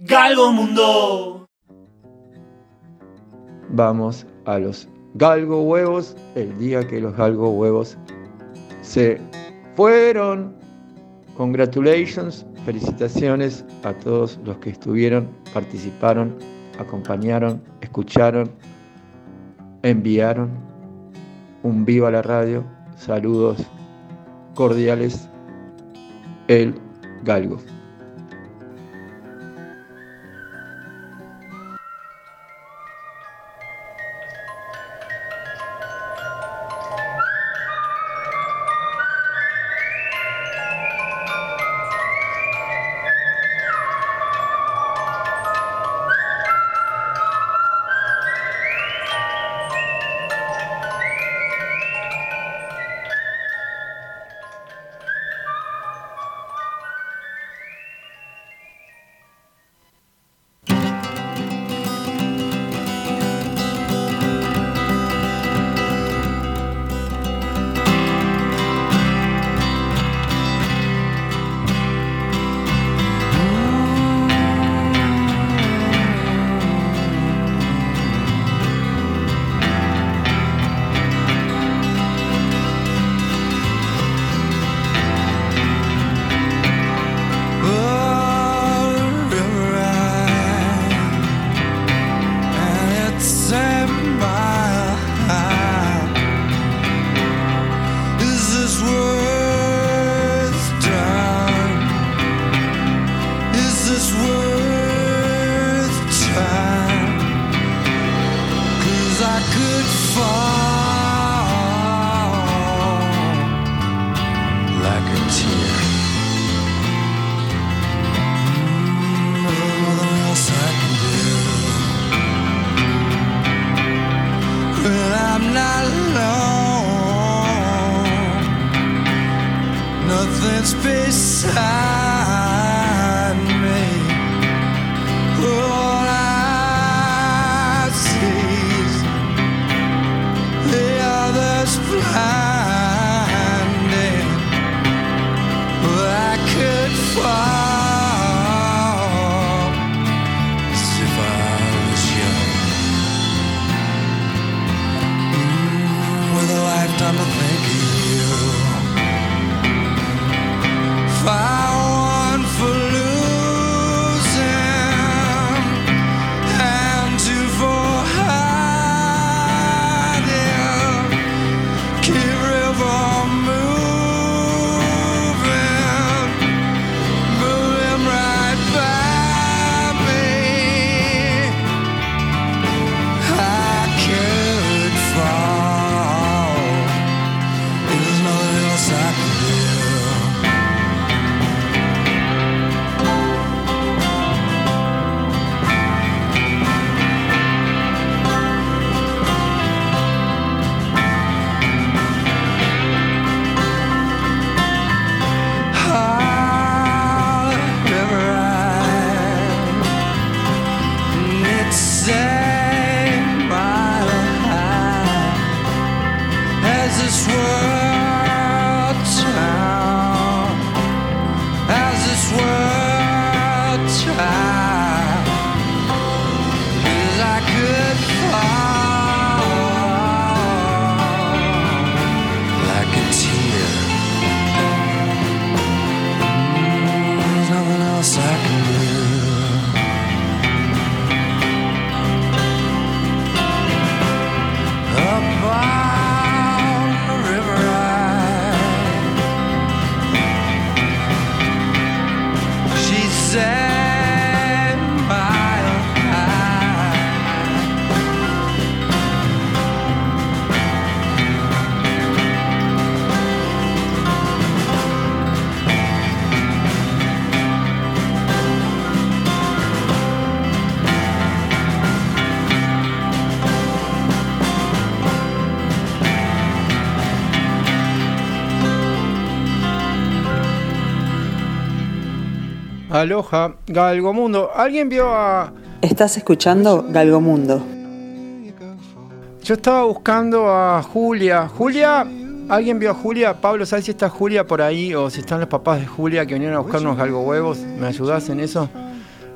Galgo Mundo. Vamos a los galgo huevos el día que los galgo huevos se fueron. Congratulations, felicitaciones a todos los que estuvieron, participaron, acompañaron, escucharon, enviaron un viva a la radio. Saludos cordiales. El galgo. not alone. Nothing's beside. Aloha, Galgomundo. ¿Alguien vio a.? Estás escuchando Galgomundo. Yo estaba buscando a Julia. Julia, ¿alguien vio a Julia? Pablo, ¿sabes si está Julia por ahí o si están los papás de Julia que vinieron a buscar unos galgo huevos? ¿Me ayudas en eso?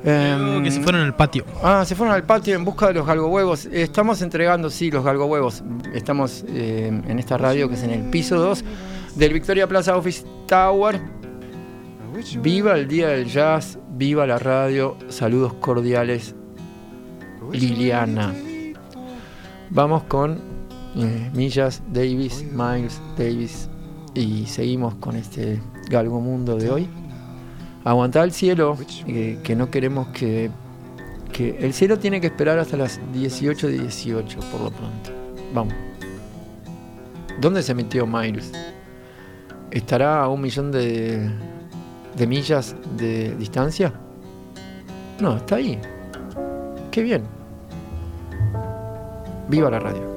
Em, que se fueron al patio. Ah, se fueron al patio en busca de los galgohuevos. Estamos entregando, sí, los galgohuevos. Estamos eh, en esta radio que es en el piso 2 del Victoria Plaza Office Tower. Viva el Día del Jazz, viva la radio. Saludos cordiales, Liliana. Vamos con eh, Millas Davis, Miles Davis. Y seguimos con este galgo mundo de hoy. Aguantar el cielo, eh, que no queremos que, que. El cielo tiene que esperar hasta las 18 de 18, por lo pronto. Vamos. ¿Dónde se metió Miles? ¿Estará a un millón de, de millas de distancia? No, está ahí. Qué bien. Viva la radio.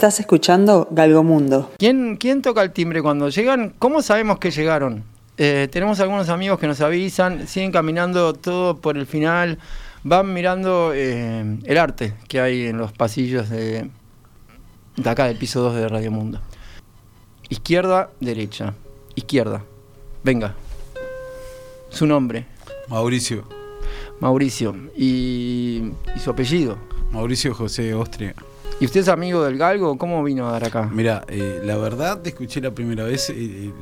Estás escuchando Galgomundo. ¿Quién, ¿Quién toca el timbre cuando llegan? ¿Cómo sabemos que llegaron? Eh, tenemos algunos amigos que nos avisan, siguen caminando todo por el final, van mirando eh, el arte que hay en los pasillos de, de acá del piso 2 de Radio Mundo. Izquierda, derecha. Izquierda. Venga. Su nombre, Mauricio. Mauricio. Y, y su apellido. Mauricio José Ostria. ¿Y usted es amigo del Galgo? ¿Cómo vino a dar acá? Mira, eh, la verdad te escuché la primera vez eh,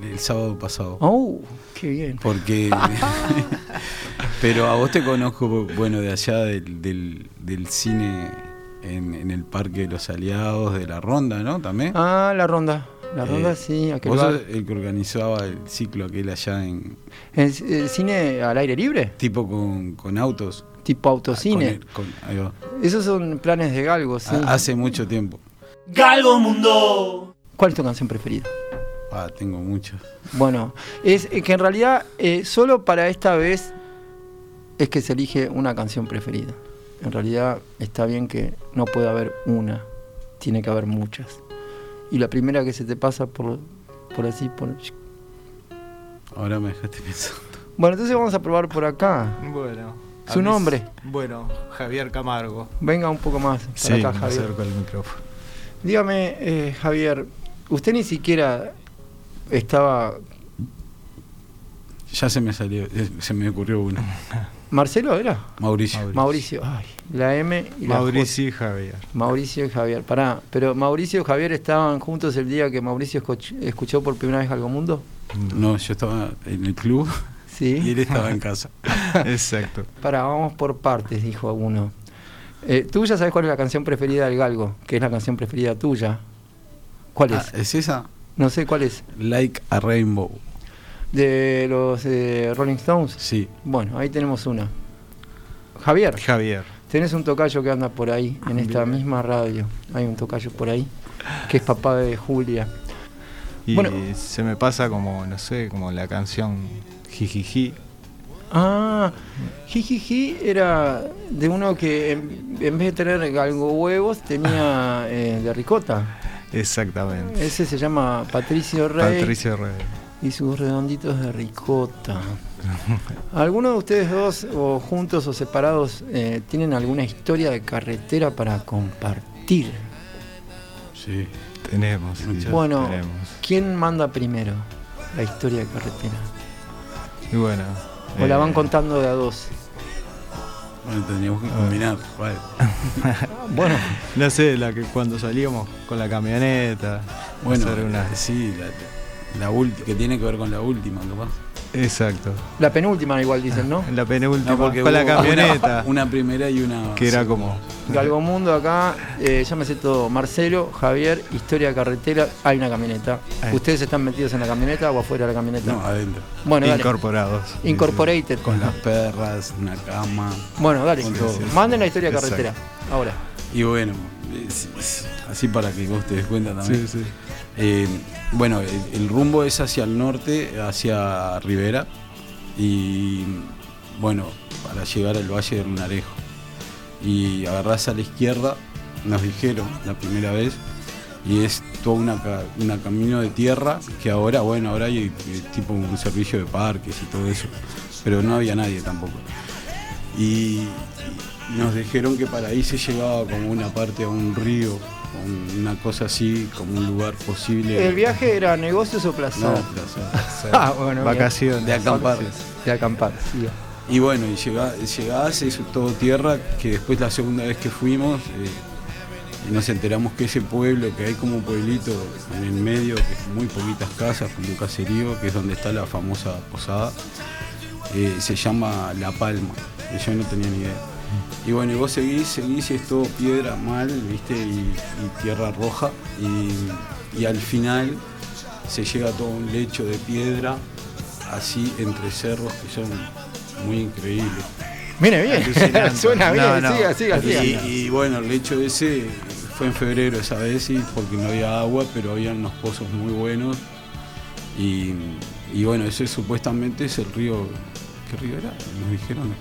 el, el sábado pasado. Oh, qué bien. Porque. Pero a vos te conozco, bueno, de allá del, del, del cine en, en el Parque de los Aliados, de la Ronda, ¿no? También. Ah, la ronda. La ronda, Eh, sí. Aquel Vos sos el que organizaba el ciclo aquel allá en. ¿El, el cine al aire libre? Tipo con, con autos. Tipo autocine. Con el- con- ahí va. Esos son planes de Galgo, sí. Ha- Hace mucho tiempo. Galgo Mundo. ¿Cuál es tu canción preferida? Ah, tengo muchas. Bueno, es que en realidad eh, solo para esta vez es que se elige una canción preferida. En realidad está bien que no puede haber una, tiene que haber muchas. Y la primera que se te pasa por, por así, por... Ahora me dejaste pensando. Bueno, entonces vamos a probar por acá. Bueno. ¿Su nombre? Bueno, Javier Camargo. Venga un poco más para acá, me Javier. acerco al micrófono. Dígame, eh, Javier, usted ni siquiera estaba... Ya se me salió, eh, se me ocurrió una. ¿Marcelo era? Mauricio. Mauricio. Ay, la M y la J. Mauricio y Javier. Mauricio y Javier. Pará, pero Mauricio y Javier estaban juntos el día que Mauricio escuch- escuchó por primera vez Algo Mundo. No, yo estaba en el club y él estaba en casa. Exacto. Pará, vamos por partes, dijo uno. Eh, tú ya sabes cuál es la canción preferida del Galgo, que es la canción preferida tuya. ¿Cuál Ah, es? ¿Es esa? No sé cuál es. Like a Rainbow. De los eh, Rolling Stones. Sí. Bueno, ahí tenemos una. Javier, Javier. tenés un tocayo que anda por ahí, en esta misma radio. Hay un tocayo por ahí, que es papá de Julia. Y Bueno. se me pasa como, no sé, como la canción Jijiji. Ah, Jijiji era de uno que en, en vez de tener galgo huevos tenía eh, de ricota. Exactamente. Ese se llama Patricio Rey Patricio Rey. y sus redonditos de ricota. ¿Alguno de ustedes dos, o juntos o separados, eh, tienen alguna historia de carretera para compartir? Sí. Tenemos. Muchas. Bueno, Tenemos. ¿quién manda primero la historia de carretera? Y bueno. ¿O la eh, van contando de a dos? Bueno, tendríamos que combinar. Vale. Bueno, No sé, la que cuando salíamos con la camioneta. Bueno, hacer una- sí, la, la ulti- que tiene que ver con la última, capaz. Exacto. la penúltima igual dicen, ¿no? La penúltima. No, porque con la camioneta. Una, una primera y una. que era como. Galgo Mundo acá, eh, sé todo. Marcelo, Javier, historia de carretera, hay una camioneta. Ahí. ¿Ustedes están metidos en la camioneta o afuera de la camioneta? No, adentro. bueno, dale. Incorporados. Incorporated. Con las perras, una cama. Bueno, dale. Con todo. Manden la historia de Exacto. carretera. Ahora. Y bueno, es- es- así para que vos te des cuenta también. Sí, sí. Eh, bueno, el, rumbo es hacia el norte, hacia Rivera. Y bueno, para llegar al Valle de Lunarejo. Y agarrás a la izquierda, nos dijeron la primera vez. Y es todo ca- una camino de tierra que ahora, bueno, ahora hay eh, tipo un servicio de parques y todo eso. Pero no había nadie tampoco. Y, nos dijeron que para ahí se llegaba como una parte a un río, un- una cosa así, como un lugar posible. ¿El viaje era negocios o plaza? No, plaza. Ah, bueno. Vacaciones. De acampar. De acampar, sí. Y bueno, y llega- llegás, es todo tierra, que después la segunda vez que fuimos, eh, y nos enteramos que ese pueblo, que hay como un pueblito en el medio, que es muy poquitas casas, como un caserío, que es donde está la famosa posada, eh, se llama La Palma, que yo no tenía ni idea. Y bueno, y vos seguís, seguís y es todo piedra mal, viste, y, y tierra roja, y, y al final se llega a todo un lecho de piedra, así entre cerros que son muy increíbles. Mire bien, suena bien, No, no. siga, siga, siga. Y, y bueno, el lecho ese fue en febrero esa vez, y porque no había agua, pero había unos pozos muy buenos. Y, y bueno, ese supuestamente es el río ¿Qué río era? Nos dijeron.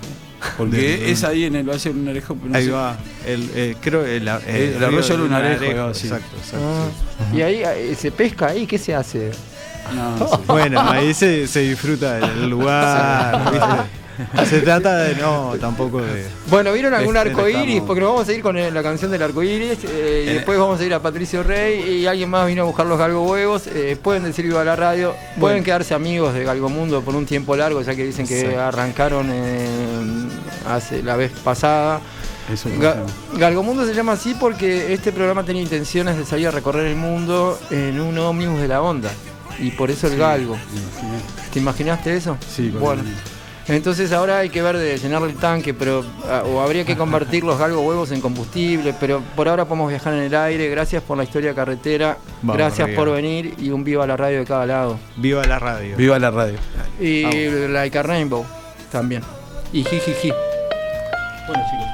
Porque De- es ahí en el Valle del Lunarejo. pero no Ahí sé- va. El, eh, creo el, el, El arroyo Lunarejo, ahí va, sí. Exacto, exacto. Ah, sí. y ahí eh, se pesca ahí, ¿qué se hace? No, no sé. Bueno, ahí se, se disfruta del lugar, ¿viste? Se trata de no, tampoco de. Bueno, ¿vieron algún Este, arco iris? estamos- Porque nos vamos a ir con eh, la canción del arco iris eh, y después vamos a ir a Patricio Rey y alguien más vino a buscar los Galgo Huevos. Eh, pueden decir viva la radio, pueden quedarse amigos de Galgo Mundo por un tiempo largo, ya que dicen que Sí. arrancaron eh, hace la vez pasada. Ga-. Galgomundo se llama así porque este programa tenía intenciones de salir a recorrer el mundo en un ómnibus de la onda. Y por eso el galgo. ¿Te imaginaste eso? Sí, bueno. el- Entonces ahora hay que ver de llenarle el tanque, pero ah, o habría que convertir los galgo huevos en combustible, pero por ahora podemos viajar en el aire. Gracias por la historia carretera, Vamos gracias arriba. por venir y un viva la radio de cada lado. Viva la radio. Viva la radio. Y Vamos. Like a Rainbow también. Y jijiji. Bueno chicos.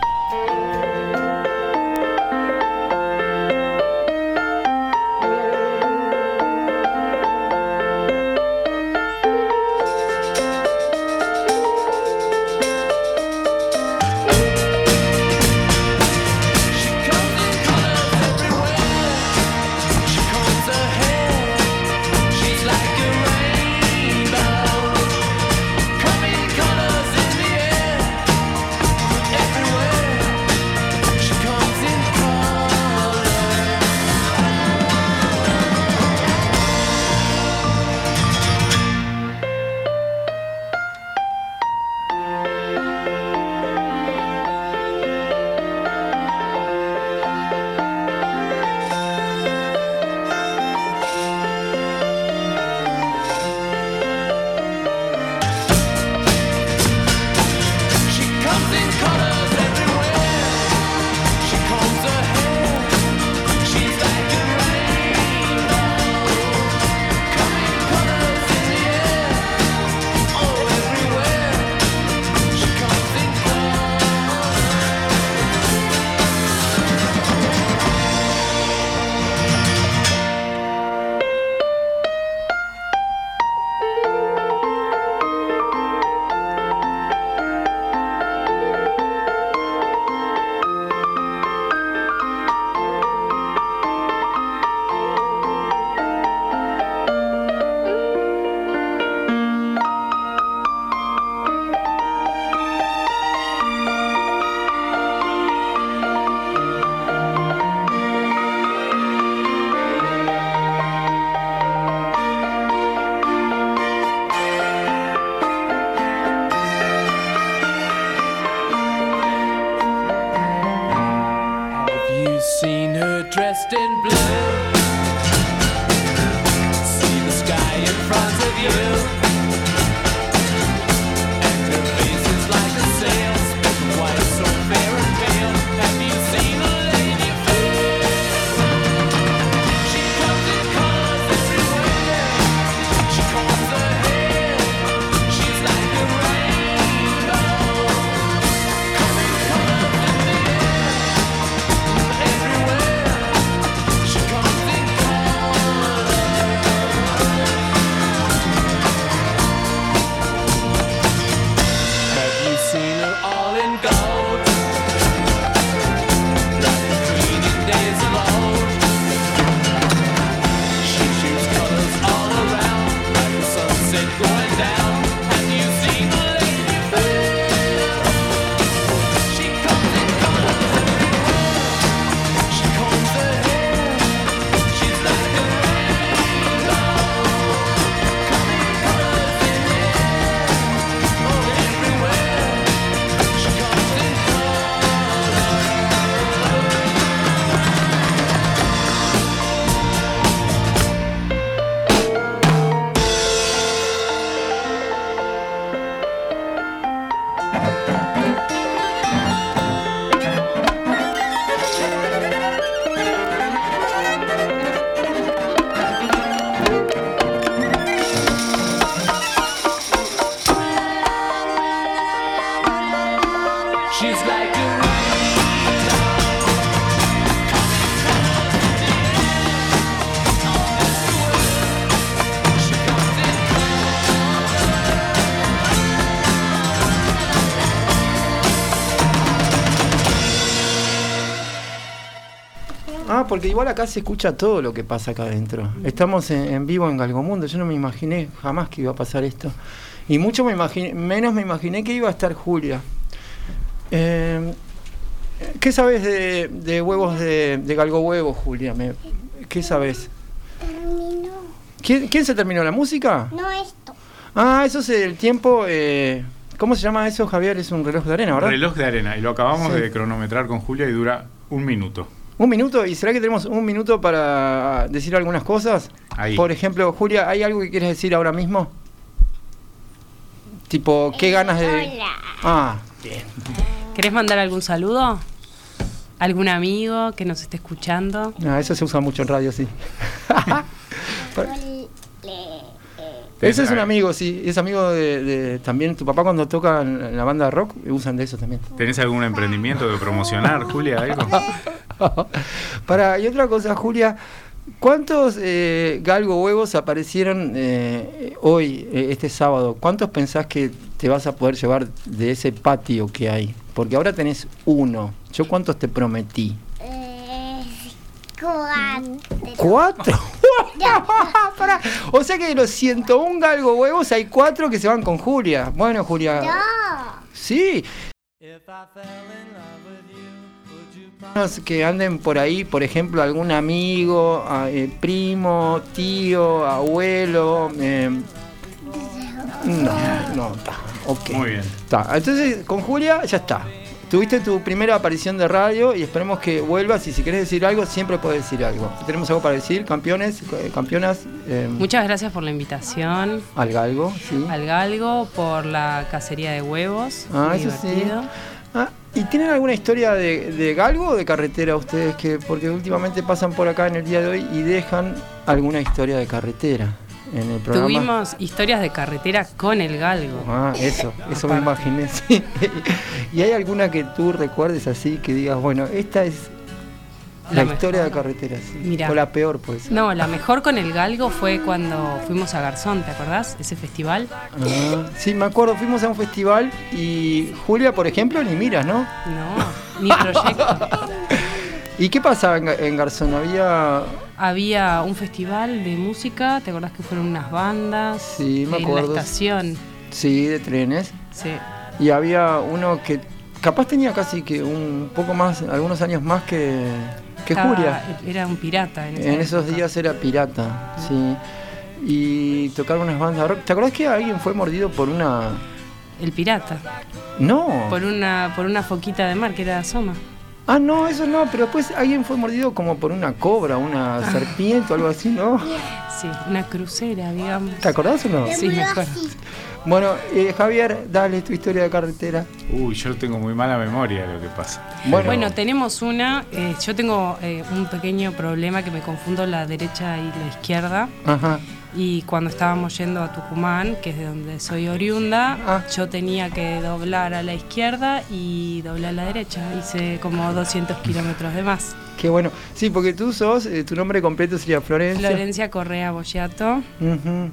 Porque igual acá se escucha todo lo que pasa acá adentro. Estamos en, en vivo en Galgomundo. Yo no me imaginé jamás que iba a pasar esto. Y mucho me imaginé, menos me imaginé que iba a estar Julia. Eh, ¿Qué sabes de, de huevos de, de galgo huevo, Julia? Me- ¿Qué sabes? Terminó. ¿Quién, quién se terminó la música? No esto. Ah, eso es el tiempo. eh, ¿Cómo se llama eso, Javier? Es un reloj de arena, ¿verdad? Reloj de arena. Y lo acabamos Sí. de cronometrar con Julia y dura un minuto. Un minuto. ¿Y será que tenemos un minuto para decir algunas cosas? Ahí. Por ejemplo, Julia, ¿hay algo que quieres decir ahora mismo? Tipo, ¿qué ganas de...? Hola. Ah, bien. ¿Querés mandar algún saludo? ¿Algún amigo que nos esté escuchando? Ah, eso se usa mucho en radio, sí. Ole. Ese es un amigo, sí. Es amigo de, de- también tu papá cuando toca en en la banda de rock, usan de eso también. ¿Tenés algún emprendimiento que promocionar, Julia? ¿Algo? Para, y otra cosa, Julia, ¿cuántos eh, galgo huevos aparecieron eh, hoy, eh, este sábado? ¿Cuántos pensás que te vas a poder llevar de ese patio que hay? Porque ahora tenés uno. ¿Yo cuántos te prometí? Cuatro. ¿Cuatro? Pará. O sea que de los 101 galgo huevos hay cuatro que se van con Julia. Bueno, Julia. No. Sí. Que anden por ahí, por ejemplo, algún amigo, eh, primo, tío, abuelo. eh, no, no, está. Ok. Muy bien. Está. Entonces, con Julia ya está. Tuviste tu primera aparición de radio y esperemos que vuelvas. Y si quieres decir algo, siempre puedes decir algo. ¿Tenemos algo para decir? Campeones, eh, campeonas, eh, Muchas gracias por la invitación al galgo, sí. al Galgo, por la cacería de huevos. Ah, muy eso sí. divertido. Ah, ¿Y tienen alguna historia de, de galgo o de carretera ustedes? que Porque últimamente pasan por acá en el día de hoy y dejan alguna historia de carretera en el programa. Tuvimos historias de carretera con el Galgo. Ah, eso, eso me imaginé. sí. ¿Y hay alguna que tú recuerdes así que digas, bueno, esta es la, La historia de mejor. carretera? Sí. Mirá. O la peor, pues. No, la mejor con el Galgo fue cuando fuimos a Garzón, ¿te acordás? Ese festival. Ah, sí, me acuerdo, fuimos a un festival y Julia, por ejemplo, ni miras, ¿no? No, ni proyecto. ¿Y qué pasaba en, Ga- en Garzón? Había Había un festival de música, ¿te acordás que fueron unas bandas? Sí, me en acuerdo. la estación. Sí, de trenes. Sí. Y había uno que capaz tenía casi que un poco más, algunos años más que, que Estaba- Julia. Era un pirata en, En esos época. días era pirata, sí. Y tocaron unas bandas de rock. ¿Te acordás que alguien fue mordido por una... El pirata. No. Por una, por una foquita de mar que era Soma. Ah, no, eso no, pero después alguien fue mordido como por una cobra, una Ah. serpiente o algo así, ¿no? Sí, una crucera, digamos. ¿Te acordás o no? Sí, me acuerdo. Bueno, eh, Javier, dale tu historia de carretera. Uy, yo tengo muy mala memoria de lo que pasa. Bueno, Bueno, tenemos una. eh, yo tengo eh, un pequeño problema que me confundo la derecha y la izquierda. Ajá. Y cuando estábamos yendo a Tucumán, que es de donde soy oriunda, Ah. yo tenía que doblar a la izquierda y doblar a la derecha. Hice como 200 kilómetros de más. Qué bueno. Sí, porque tú sos, eh, tu nombre completo sería Florencia. Florencia Correa Boyato. Ujú.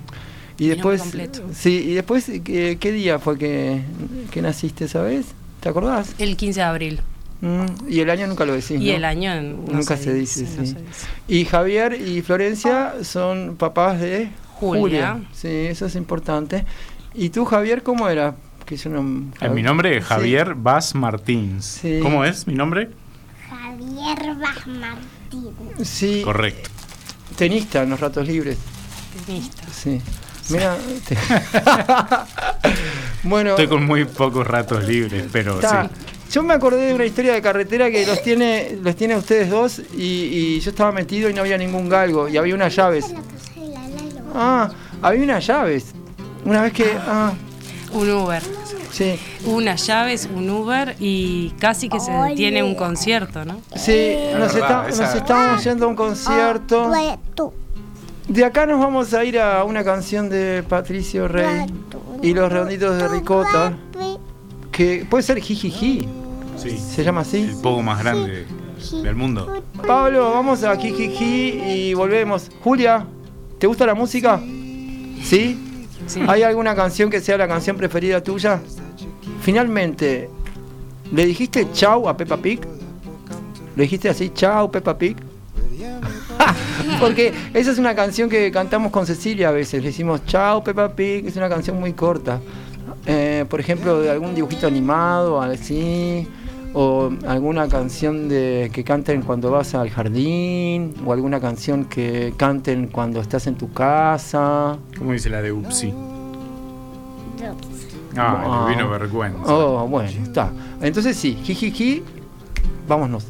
Y después, completo. sí, y después, ¿qué, qué día fue que, que naciste, sabes? ¿Te acordás? El 15 de abril. Mm, y el año nunca lo decís, Y ¿no? el año no Nunca se dice, no sí. se dice. Y Javier y Florencia son papás de Julia. Sí, eso es importante. ¿Y tú, Javier, cómo era? Que no... Eh, mi nombre es Sí. Javier Vaz Martins. Sí. ¿Cómo es mi nombre? Javier Bach Martín. Sí, Correcto. tenista en los ratos libres. Tenista. Sí. Mira, te- bueno, Estoy con muy pocos ratos libres, pero sí. Yo me acordé de una historia de carretera que los tiene, los tiene ustedes dos y, y yo estaba metido y no había ningún galgo y había unas llaves. Ah, había unas llaves. Una vez que, ah, Un Uber. sí, Unas llaves, un Uber y casi que se detiene un concierto, ¿no? sí, nos, verdad, está- esa- nos estábamos yendo a un concierto. De acá nos vamos a ir a una canción de Patricio Rey y los redonditos de Ricota, que puede ser Jijiji, Sí. se llama así. El poco más grande del mundo. Pablo, vamos a Jijiji y volvemos. Julia, ¿te gusta la música? ¿Sí? Sí. ¿Hay alguna canción que sea la canción preferida tuya? Finalmente, ¿le dijiste chau a Peppa Pig? ¿Le dijiste así, chau Peppa Pig? Porque esa es una canción que cantamos con Cecilia a veces. Le decimos, chao Peppa Pig, es una canción muy corta. Eh, por ejemplo, de algún dibujito animado, así o alguna canción de, que canten cuando vas al jardín, o alguna canción que canten cuando estás en tu casa. ¿Cómo dice la de Upsi? Ah, vino ah. vergüenza. Oh, bueno, está. Entonces sí, jijiji, vámonos.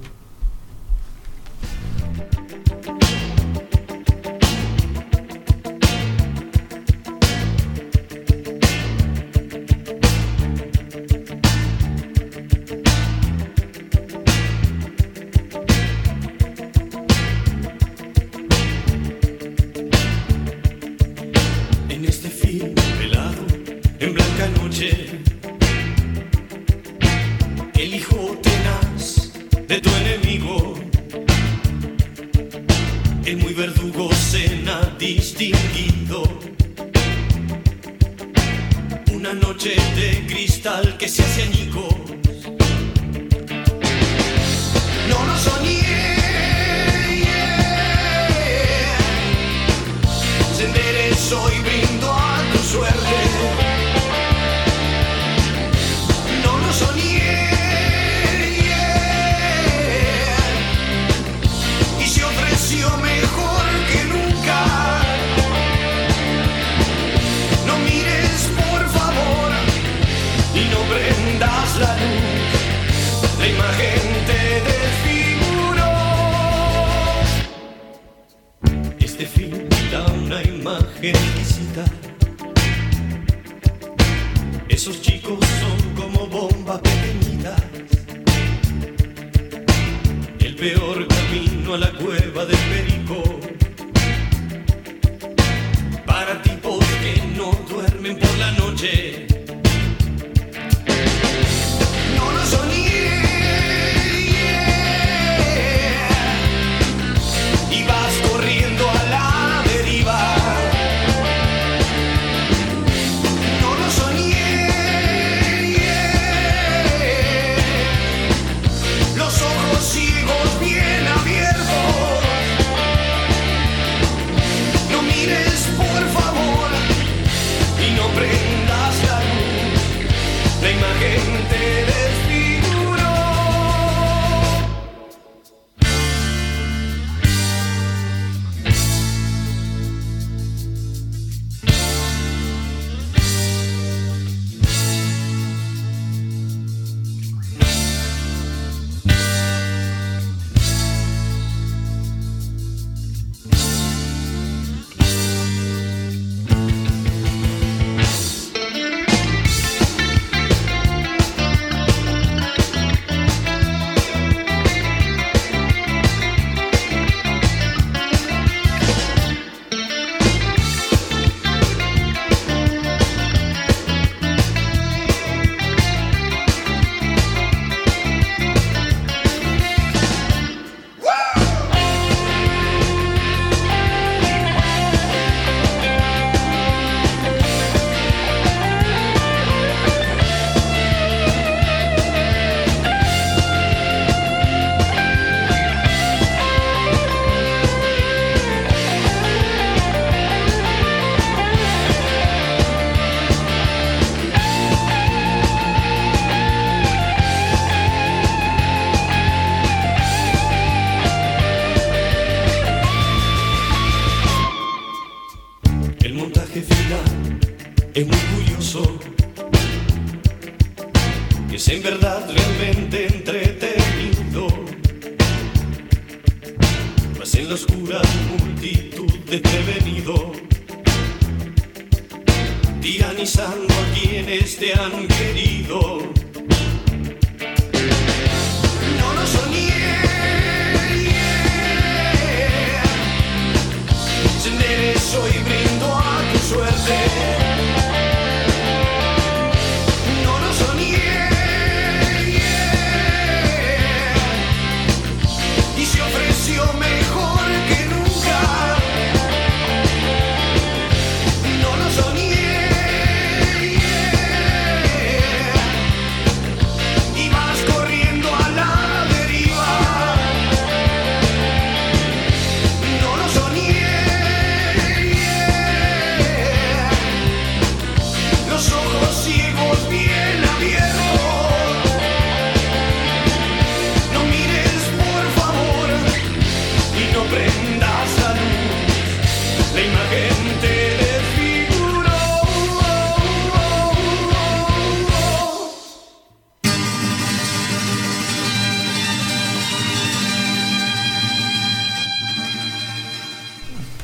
soy brindo a tu suerte.